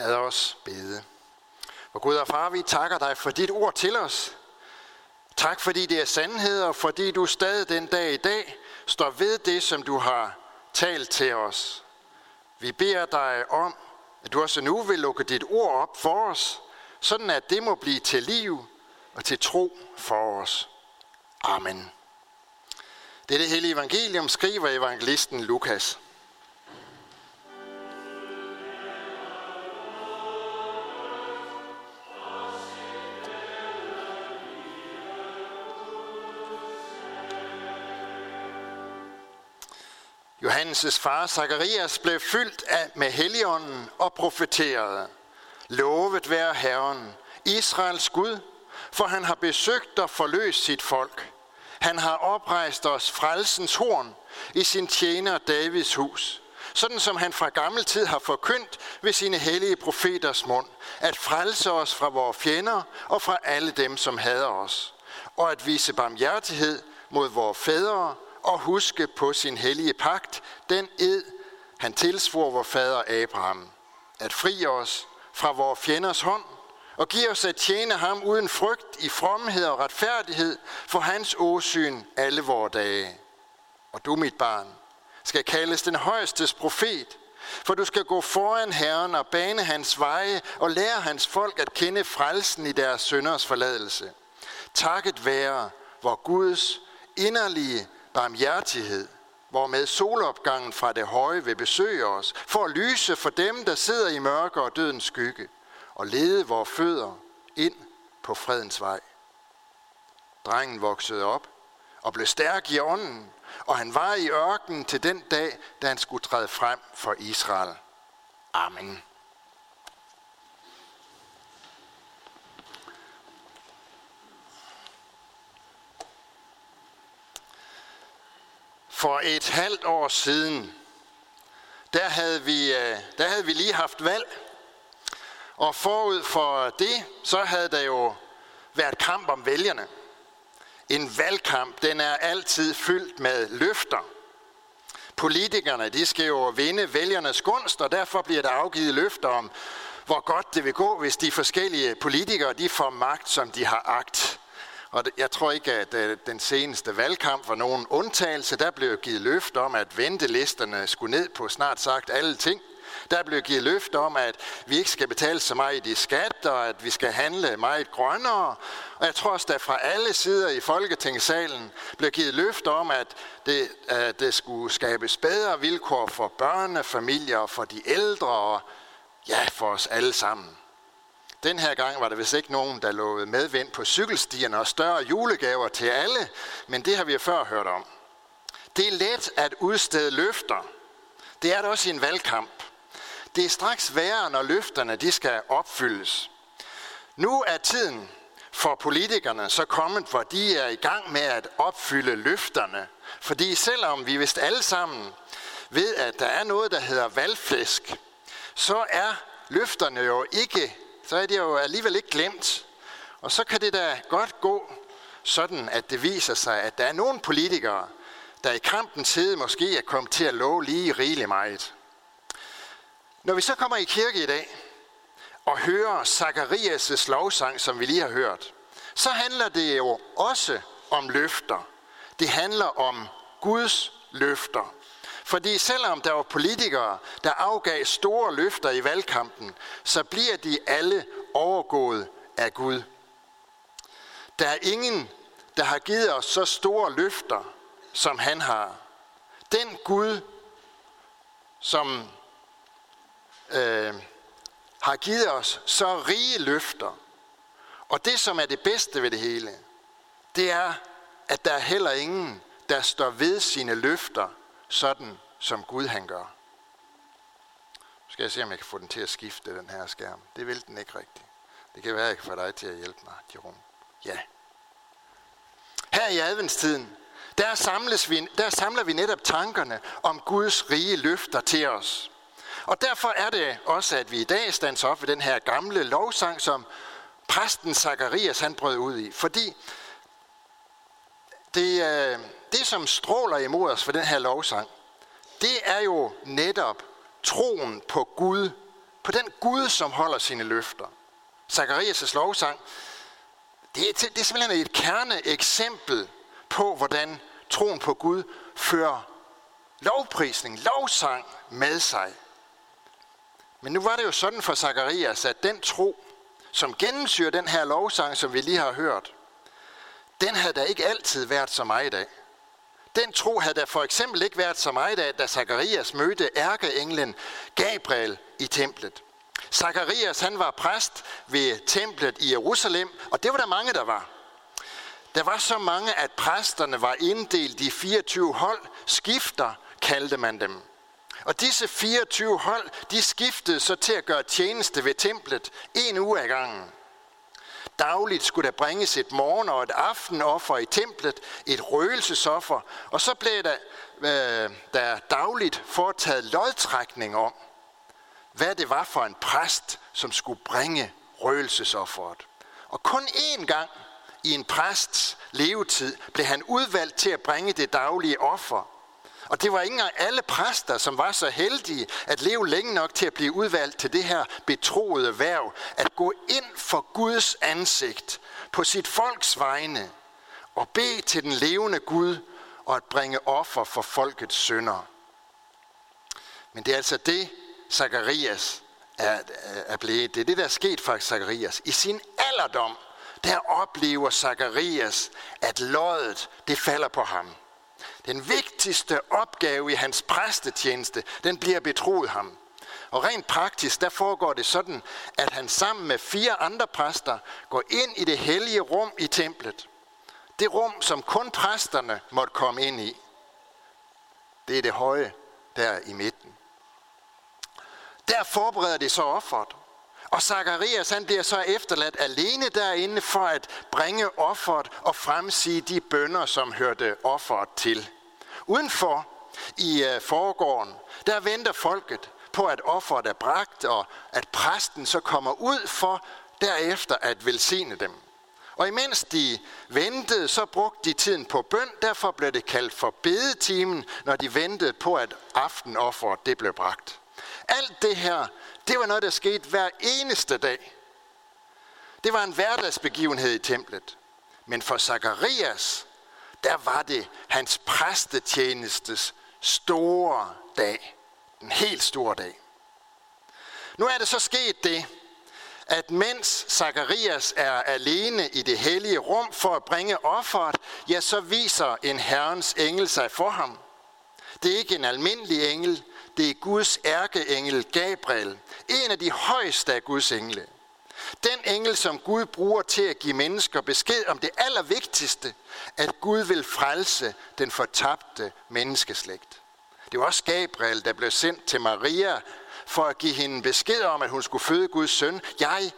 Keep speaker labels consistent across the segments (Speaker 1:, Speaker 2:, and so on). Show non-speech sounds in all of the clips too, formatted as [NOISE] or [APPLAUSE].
Speaker 1: Lad os bede. Og Gud og far, vi takker dig for dit ord til os. Tak fordi det er sandhed, og fordi du stadig den dag i dag står ved det, som du har talt til os. Vi beder dig om, at du også nu vil lukke dit ord op for os, sådan at det må blive til liv og til tro for os. Amen. Det er det hele evangelium, skriver evangelisten Lukas. Johannes' far Zacharias blev fyldt af med helligånden og profeterede. Lovet være Herren, Israels Gud, for han har besøgt og forløst sit folk. Han har oprejst os frelsens horn i sin tjener Davids hus, sådan som han fra gammel tid har forkyndt ved sine hellige profeters mund, at frelse os fra vores fjender og fra alle dem, som hader os, og at vise barmhjertighed mod vores fædre og huske på sin hellige pagt, den ed, han tilsvor vor fader Abraham, at fri os fra vores fjenders hånd, og give os at tjene ham uden frygt i fromhed og retfærdighed for hans åsyn alle vore dage. Og du, mit barn, skal kaldes den højestes profet, for du skal gå foran Herren og bane hans veje og lære hans folk at kende frelsen i deres sønders forladelse. Takket være vor Guds inderlige barmhjertighed, hvormed solopgangen fra det høje vil besøge os, for at lyse for dem, der sidder i mørke og dødens skygge, og lede vores fødder ind på fredens vej. Drengen voksede op og blev stærk i ånden, og han var i ørkenen til den dag, da han skulle træde frem for Israel. Amen. For et halvt år siden, der havde vi, øh, der havde vi lige haft valg. Og forud for det, så havde der jo været kamp om vælgerne. En valgkamp, den er altid fyldt med løfter. Politikerne, de skal jo vinde vælgernes gunst, og derfor bliver der afgivet løfter om, hvor godt det vil gå, hvis de forskellige politikere, de får magt, som de har agt. Og jeg tror ikke, at øh, den seneste valgkamp var nogen undtagelse. Der blev givet løft om, at ventelisterne skulle ned på snart sagt alle ting. Der blev givet løft om, at vi ikke skal betale så meget i skat, og at vi skal handle meget grønnere. Og jeg tror også, at fra alle sider i Folketingssalen blev givet løft om, at det, at det skulle skabes bedre vilkår for børnefamilier, og for de ældre og ja, for os alle sammen. Den her gang var der vist ikke nogen, der lovede medvind på cykelstierne og større julegaver til alle, men det har vi før hørt om. Det er let at udstede løfter. Det er det også i en valgkamp. Det er straks værre, når løfterne de skal opfyldes. Nu er tiden for politikerne så kommet, hvor de er i gang med at opfylde løfterne. Fordi selvom vi vist alle sammen ved, at der er noget, der hedder valgflæsk, så er løfterne jo ikke så er det jo alligevel ikke glemt. Og så kan det da godt gå sådan, at det viser sig, at der er nogle politikere, der i kampens hede måske er kommet til at love lige rigeligt meget. Når vi så kommer i kirke i dag og hører Zacharias' lovsang, som vi lige har hørt, så handler det jo også om løfter. Det handler om Guds løfter. Fordi selvom der var politikere, der afgav store løfter i valgkampen, så bliver de alle overgået af Gud. Der er ingen, der har givet os så store løfter, som han har. Den Gud, som øh, har givet os så rige løfter, og det, som er det bedste ved det hele, det er, at der er heller ingen, der står ved sine løfter sådan som Gud han gør. Nu skal jeg se, om jeg kan få den til at skifte, den her skærm. Det vil den ikke rigtigt. Det kan være, jeg kan få dig til at hjælpe mig, Jerome. Ja. Her i adventstiden, der, samles vi, der samler vi netop tankerne om Guds rige løfter til os. Og derfor er det også, at vi i dag stands op ved den her gamle lovsang, som præsten Zacharias han brød ud i. Fordi det, øh, det, som stråler imod os for den her lovsang, det er jo netop troen på Gud på den Gud, som holder sine løfter. Zacharias' lovsang, det er, det er simpelthen et kerneeksempel på, hvordan troen på Gud fører lovprisning, lovsang med sig. Men nu var det jo sådan for Zacharias, at den tro, som gennemsyrer den her lovsang, som vi lige har hørt, den havde da ikke altid været så meget i dag. Den tro havde der for eksempel ikke været så meget af, da Zakarias mødte ærkeenglen Gabriel i templet. Zakarias han var præst ved templet i Jerusalem, og det var der mange, der var. Der var så mange, at præsterne var inddelt i 24 hold, skifter kaldte man dem. Og disse 24 hold, de skiftede så til at gøre tjeneste ved templet en uge ad gangen. Dagligt skulle der bringes et morgen- og et aftenoffer i templet, et røgelsesoffer, og så blev der, øh, der dagligt foretaget lodtrækning om, hvad det var for en præst, som skulle bringe røgelsesofferet. Og kun én gang i en præsts levetid blev han udvalgt til at bringe det daglige offer. Og det var ikke engang alle præster, som var så heldige at leve længe nok til at blive udvalgt til det her betroede værv, at gå ind for Guds ansigt på sit folks vegne og bede til den levende Gud og at bringe offer for folkets synder. Men det er altså det, Zakarias er, er blevet. Det er det, der er sket for Zakarias. I sin alderdom, der oplever Zakarias, at loddet, det falder på ham. Den vigtigste opgave i hans præstetjeneste, den bliver betroet ham. Og rent praktisk, der foregår det sådan, at han sammen med fire andre præster går ind i det hellige rum i templet. Det rum, som kun præsterne måtte komme ind i. Det er det høje der i midten. Der forbereder det så offeret. Og Zacharias han bliver så efterladt alene derinde for at bringe offeret og fremsige de bønder, som hørte offeret til. Udenfor i øh, foregården, der venter folket på, at offeret er bragt, og at præsten så kommer ud for derefter at velsigne dem. Og imens de ventede, så brugte de tiden på bøn. Derfor blev det kaldt for bedetimen, når de ventede på, at aftenofferet det blev bragt. Alt det her, det var noget, der skete hver eneste dag. Det var en hverdagsbegivenhed i templet. Men for Zakarias, der var det hans præstetjenestes store dag. En helt stor dag. Nu er det så sket det, at mens Zakarias er alene i det hellige rum for at bringe offeret, ja, så viser en herrens engel sig for ham. Det er ikke en almindelig engel, det er Guds ærkeengel Gabriel, en af de højeste af Guds engle. Den engel, som Gud bruger til at give mennesker besked om det allervigtigste, at Gud vil frelse den fortabte menneskeslægt. Det var også Gabriel, der blev sendt til Maria for at give hende besked om, at hun skulle føde Guds søn. Jeg,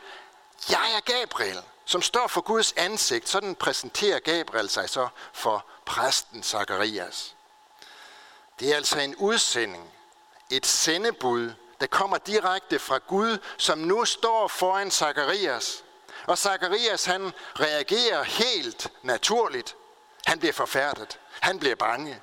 Speaker 1: jeg er Gabriel, som står for Guds ansigt. Sådan præsenterer Gabriel sig så for præsten Zacharias. Det er altså en udsending, et sendebud, der kommer direkte fra Gud, som nu står foran Zakarias. Og Zakarias han reagerer helt naturligt. Han bliver forfærdet. Han bliver bange.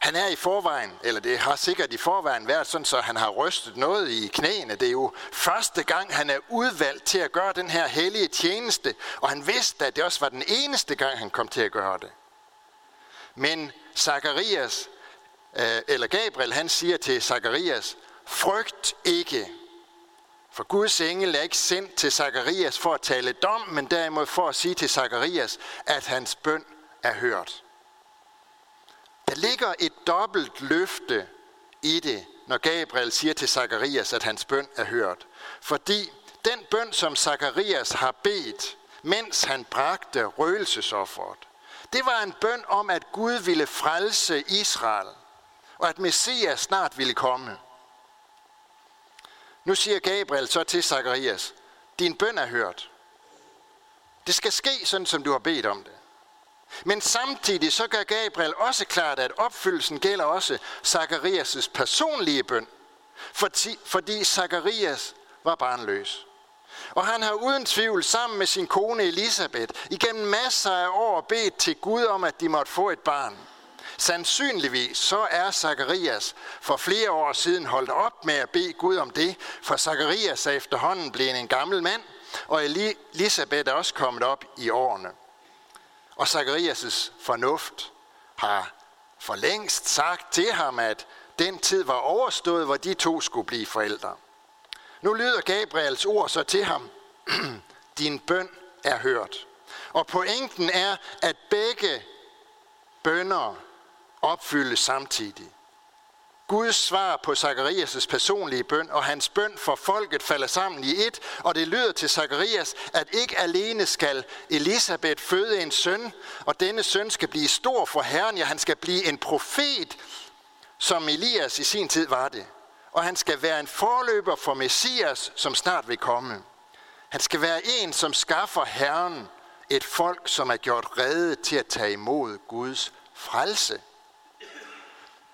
Speaker 1: Han er i forvejen, eller det har sikkert i forvejen været sådan, så han har rystet noget i knæene. Det er jo første gang, han er udvalgt til at gøre den her hellige tjeneste, og han vidste, at det også var den eneste gang, han kom til at gøre det. Men Zakarias, Øh, eller Gabriel, han siger til Zakarias, frygt ikke. For Guds engel er ikke sendt til Zakarias for at tale dom, men derimod for at sige til Zakarias, at hans bøn er hørt. Der ligger et dobbelt løfte i det, når Gabriel siger til Zakarias, at hans bøn er hørt. Fordi den bøn, som Zakarias har bedt, mens han bragte røgelsesofferet, det var en bøn om, at Gud ville frelse Israel og at Messias snart ville komme. Nu siger Gabriel så til Zakarias, din bøn er hørt. Det skal ske sådan, som du har bedt om det. Men samtidig så gør Gabriel også klart, at opfyldelsen gælder også Zakarias' personlige bøn, fordi, fordi Zakarias var barnløs. Og han har uden tvivl sammen med sin kone Elisabeth igennem masser af år bedt til Gud om, at de måtte få et barn. Sandsynligvis så er Zakarias for flere år siden holdt op med at bede Gud om det, for Zakarias er efterhånden blevet en gammel mand, og Elisabeth er også kommet op i årene. Og Zakarias' fornuft har for længst sagt til ham, at den tid var overstået, hvor de to skulle blive forældre. Nu lyder Gabriels ord så til ham. [CLEARS THROAT] Din bøn er hørt. Og pointen er, at begge bønder opfyldes samtidig. Guds svar på Zakarias' personlige bøn og hans bøn for folket falder sammen i et, og det lyder til Zakarias, at ikke alene skal Elisabeth føde en søn, og denne søn skal blive stor for Herren, ja, han skal blive en profet, som Elias i sin tid var det. Og han skal være en forløber for Messias, som snart vil komme. Han skal være en, som skaffer Herren et folk, som er gjort rede til at tage imod Guds frelse.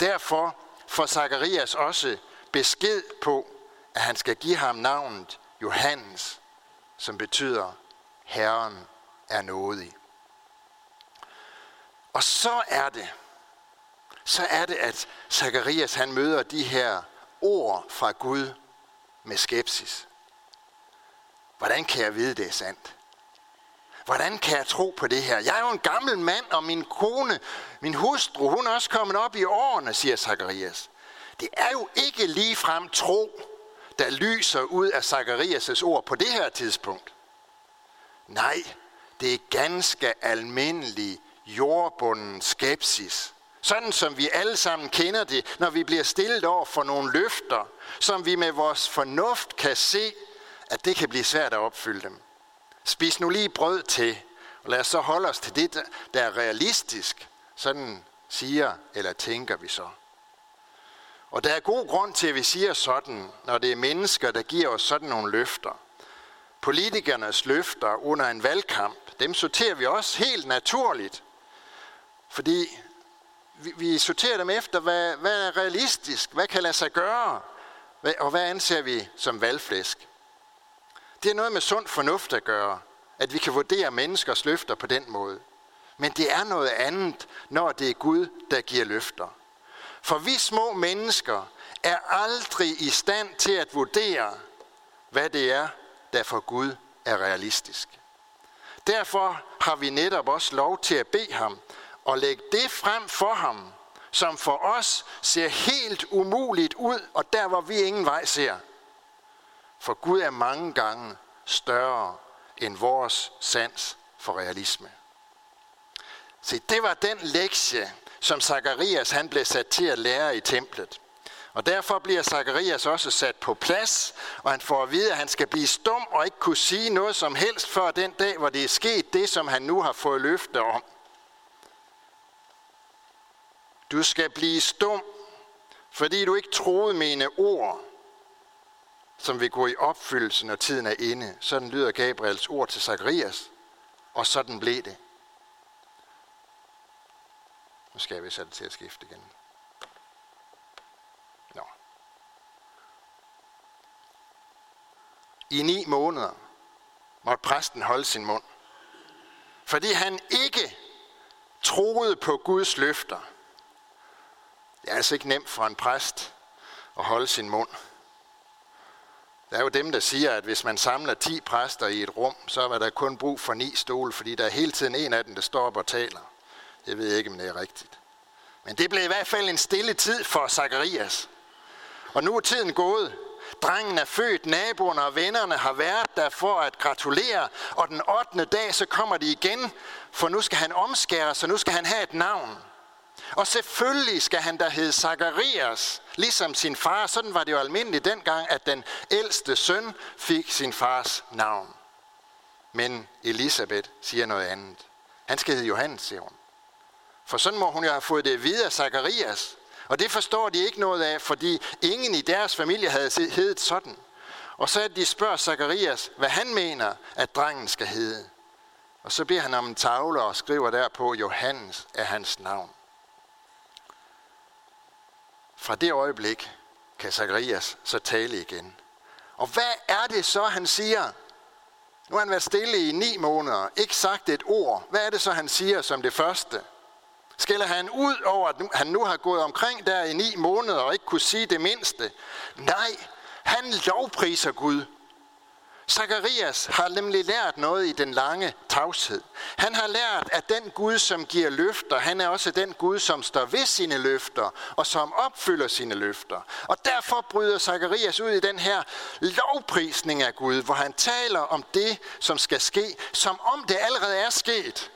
Speaker 1: Derfor får Zakarias også besked på, at han skal give ham navnet Johannes, som betyder Herren er nådig. Og så er det, så er det, at Zakarias han møder de her ord fra Gud med skepsis. Hvordan kan jeg vide, det er sandt? Hvordan kan jeg tro på det her? Jeg er jo en gammel mand, og min kone, min hustru, hun er også kommet op i årene, siger Zakarias. Det er jo ikke lige frem tro, der lyser ud af Zakarias' ord på det her tidspunkt. Nej, det er ganske almindelig jordbunden skepsis. Sådan som vi alle sammen kender det, når vi bliver stillet over for nogle løfter, som vi med vores fornuft kan se, at det kan blive svært at opfylde dem. Spis nu lige brød til, og lad os så holde os til det, der er realistisk. Sådan siger eller tænker vi så. Og der er god grund til, at vi siger sådan, når det er mennesker, der giver os sådan nogle løfter. Politikernes løfter under en valgkamp, dem sorterer vi også helt naturligt. Fordi vi, vi sorterer dem efter, hvad, hvad er realistisk, hvad kan lade sig gøre, og hvad anser vi som valgflæsk. Det er noget med sund fornuft at gøre, at vi kan vurdere menneskers løfter på den måde. Men det er noget andet, når det er Gud, der giver løfter. For vi små mennesker er aldrig i stand til at vurdere, hvad det er, der for Gud er realistisk. Derfor har vi netop også lov til at bede ham og lægge det frem for ham, som for os ser helt umuligt ud, og der hvor vi ingen vej ser. For Gud er mange gange større end vores sans for realisme. Se, det var den lektie, som Zakarias han blev sat til at lære i templet. Og derfor bliver Zakarias også sat på plads, og han får at vide, at han skal blive stum og ikke kunne sige noget som helst før den dag, hvor det er sket det, som han nu har fået løfte om. Du skal blive stum, fordi du ikke troede mine ord, som vil gå i opfyldelse, når tiden er inde. Sådan lyder Gabriels ord til Zakarias, og sådan blev det. Nu skal vi det til at skifte igen. Nå. I ni måneder måtte præsten holde sin mund. Fordi han ikke troede på Guds løfter. Det er altså ikke nemt for en præst at holde sin mund. Der er jo dem, der siger, at hvis man samler 10 præster i et rum, så er der kun brug for ni stole, fordi der er hele tiden en af dem, der står op og taler. Jeg ved ikke, om det er rigtigt. Men det blev i hvert fald en stille tid for Zakarias. Og nu er tiden gået. Drengen er født, naboerne og vennerne har været der for at gratulere, og den 8. dag så kommer de igen, for nu skal han omskære, så nu skal han have et navn. Og selvfølgelig skal han da hedde Zakarias, ligesom sin far. Sådan var det jo almindeligt dengang, at den ældste søn fik sin fars navn. Men Elisabeth siger noget andet. Han skal hedde Johannes, siger hun. For sådan må hun jo have fået det videre af Zakarias. Og det forstår de ikke noget af, fordi ingen i deres familie havde heddet sådan. Og så er de spørger Zakarias, hvad han mener, at drengen skal hedde. Og så beder han om en tavle og skriver derpå, Johannes er hans navn. Fra det øjeblik kan Zacharias så tale igen. Og hvad er det så, han siger? Nu har han været stille i ni måneder, ikke sagt et ord. Hvad er det så, han siger som det første? Skælder han ud over, at han nu har gået omkring der i ni måneder og ikke kunne sige det mindste? Nej, han lovpriser Gud. Zacharias har nemlig lært noget i den lange tavshed. Han har lært, at den Gud, som giver løfter, han er også den Gud, som står ved sine løfter og som opfylder sine løfter. Og derfor bryder Zacharias ud i den her lovprisning af Gud, hvor han taler om det, som skal ske, som om det allerede er sket.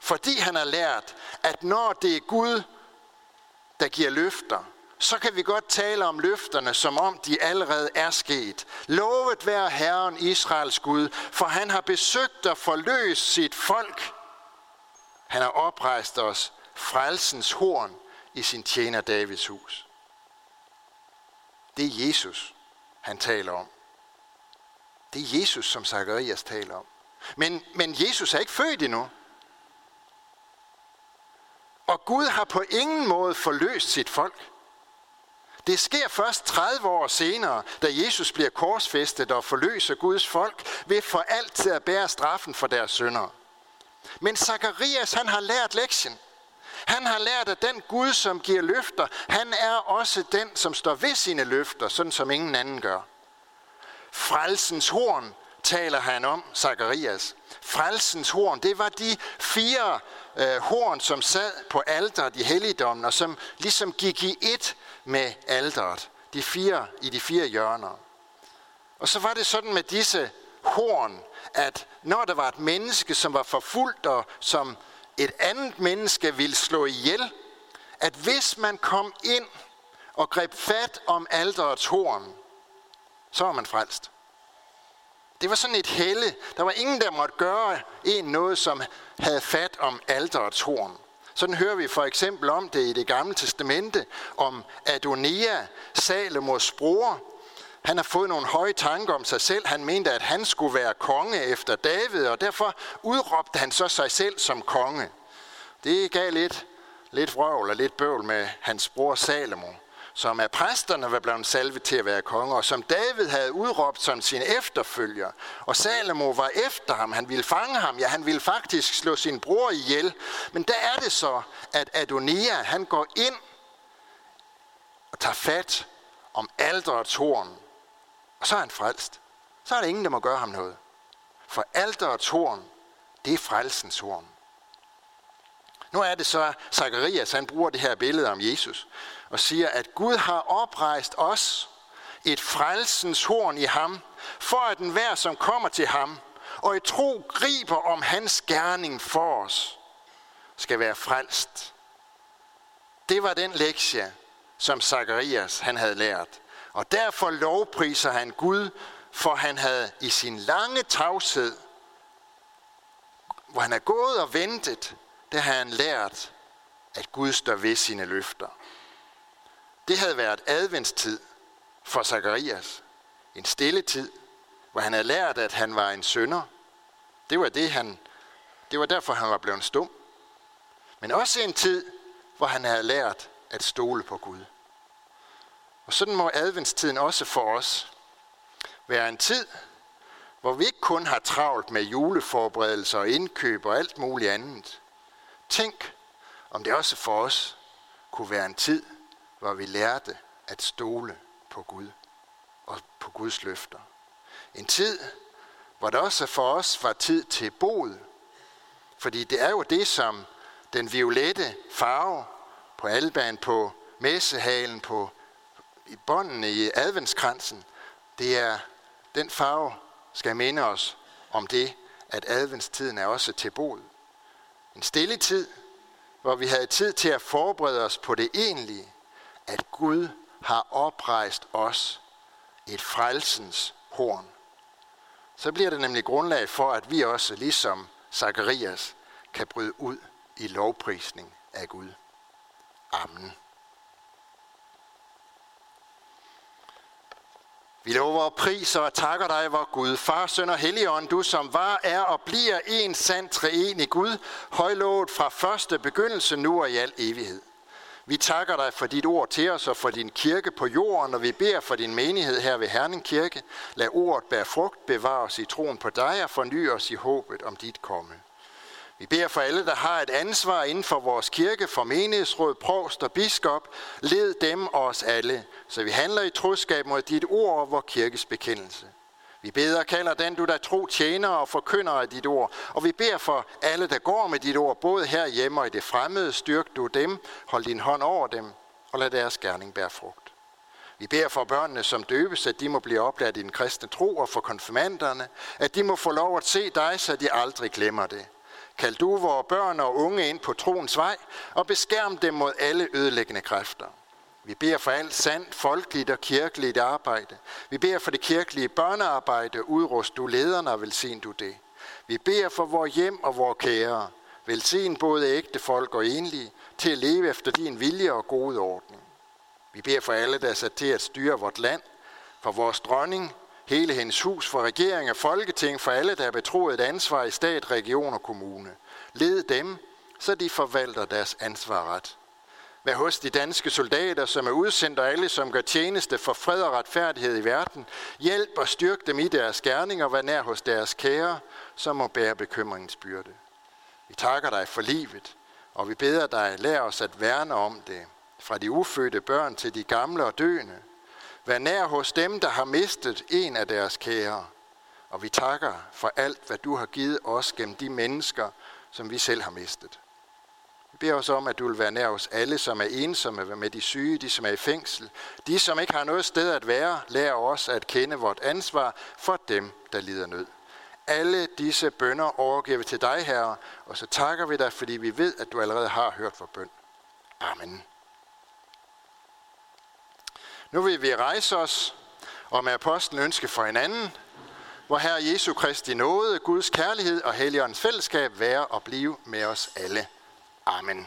Speaker 1: Fordi han har lært, at når det er Gud, der giver løfter, så kan vi godt tale om løfterne, som om de allerede er sket. Lovet være Herren Israels Gud, for han har besøgt og forløst sit folk. Han har oprejst os frelsens horn i sin tjener Davids hus. Det er Jesus, han taler om. Det er Jesus, som Zacharias taler om. Men, men Jesus er ikke født endnu. Og Gud har på ingen måde forløst sit folk. Det sker først 30 år senere, da Jesus bliver korsfæstet og forløser Guds folk ved for altid at bære straffen for deres synder. Men Zakarias, han har lært lektien. Han har lært, at den Gud, som giver løfter, han er også den, som står ved sine løfter, sådan som ingen anden gør. Frelsens horn taler han om, Zakarias. Frelsens horn, det var de fire øh, horn, som sad på alderet i helligdommen, og som ligesom gik i et med alderet. De fire i de fire hjørner. Og så var det sådan med disse horn, at når der var et menneske, som var forfulgt, og som et andet menneske ville slå ihjel, at hvis man kom ind og greb fat om alderets horn, så var man frelst. Det var sådan et helle. Der var ingen, der måtte gøre en noget, som havde fat om alderets horn. Sådan hører vi for eksempel om det i det gamle testamente, om Adonia, Salomos bror. Han har fået nogle høje tanker om sig selv. Han mente, at han skulle være konge efter David, og derfor udråbte han så sig selv som konge. Det gav lidt, lidt vrøvl og lidt bøvl med hans bror Salomo som af præsterne var blevet salvet til at være konge, og som David havde udråbt som sin efterfølger. Og Salomo var efter ham, han ville fange ham, ja, han ville faktisk slå sin bror ihjel. Men der er det så, at Adonia, han går ind og tager fat om alderets horn, og så er han frelst. Så er der ingen, der må gøre ham noget. For alderets horn, det er frelsens horn. Nu er det så, Zacharias han bruger det her billede om Jesus og siger, at Gud har oprejst os et frelsens horn i ham, for at den hver, som kommer til ham, og i tro griber om hans gerning for os, skal være frelst. Det var den lektie, som Zacharias han havde lært. Og derfor lovpriser han Gud, for han havde i sin lange tavshed, hvor han er gået og ventet, der har han lært, at Gud står ved sine løfter. Det havde været adventstid for Zakarias. En stille tid, hvor han havde lært, at han var en sønder. Det var, det, han, det var derfor, han var blevet stum. Men også en tid, hvor han havde lært at stole på Gud. Og sådan må adventstiden også for os være en tid, hvor vi ikke kun har travlt med juleforberedelser og indkøb og alt muligt andet. Tænk, om det også for os kunne være en tid, hvor vi lærte at stole på Gud og på Guds løfter. En tid, hvor det også for os var tid til bod. Fordi det er jo det, som den violette farve på alban, på messehalen, på i båndene i adventskransen, det er den farve, skal minde os om det, at adventstiden er også til bod. En stille tid, hvor vi havde tid til at forberede os på det egentlige, at Gud har oprejst os et frelsens horn. Så bliver det nemlig grundlag for, at vi også, ligesom Zakarias, kan bryde ud i lovprisning af Gud. Amen. Vi lover og priser og takker dig, vor Gud, Far, Søn og Helligånd, du som var, er og bliver en sand treenig Gud, højlovet fra første begyndelse nu og i al evighed. Vi takker dig for dit ord til os og for din kirke på jorden, og vi beder for din menighed her ved Herning Kirke. Lad ordet bære frugt, bevare os i troen på dig og forny os i håbet om dit komme. Vi beder for alle, der har et ansvar inden for vores kirke, for menighedsråd, provst og biskop. Led dem og os alle, så vi handler i troskab mod dit ord og vor kirkes bekendelse. Vi beder og kalder den, du der tro tjener og forkynder af dit ord. Og vi beder for alle, der går med dit ord, både her hjemme og i det fremmede. Styrk du dem, hold din hånd over dem, og lad deres gerning bære frugt. Vi beder for børnene, som døbes, at de må blive oplært i den kristne tro, og for konfirmanderne, at de må få lov at se dig, så de aldrig glemmer det. Kald du vores børn og unge ind på troens vej, og beskærm dem mod alle ødelæggende kræfter. Vi beder for alt sandt, folkeligt og kirkeligt arbejde. Vi beder for det kirkelige børnearbejde, udrust du lederne og velsign du det. Vi beder for vores hjem og vores kære. Velsign både ægte folk og enlige til at leve efter din vilje og gode ordning. Vi beder for alle, der er sat til at styre vort land, for vores dronning, hele hendes hus, for regering og folketing, for alle, der er betroet et ansvar i stat, region og kommune. Led dem, så de forvalter deres ansvar ret. Vær hos de danske soldater, som er udsendt, og alle, som gør tjeneste for fred og retfærdighed i verden. Hjælp og styrk dem i deres gerning, og vær nær hos deres kære, som må bære bekymringens byrde. Vi takker dig for livet, og vi beder dig, lær os at værne om det, fra de ufødte børn til de gamle og døende. Vær nær hos dem, der har mistet en af deres kære. Og vi takker for alt, hvad du har givet os gennem de mennesker, som vi selv har mistet. Vi beder os om, at du vil være nær os alle, som er ensomme med de syge, de som er i fængsel. De, som ikke har noget sted at være, lærer os at kende vort ansvar for dem, der lider nød. Alle disse bønder overgiver vi til dig, Herre, og så takker vi dig, fordi vi ved, at du allerede har hørt vores bøn. Amen. Nu vil vi rejse os og med apostlen ønske for hinanden, hvor Herre Jesu Kristi nåde, Guds kærlighed og Helligåndens fællesskab være og blive med os alle. Amen.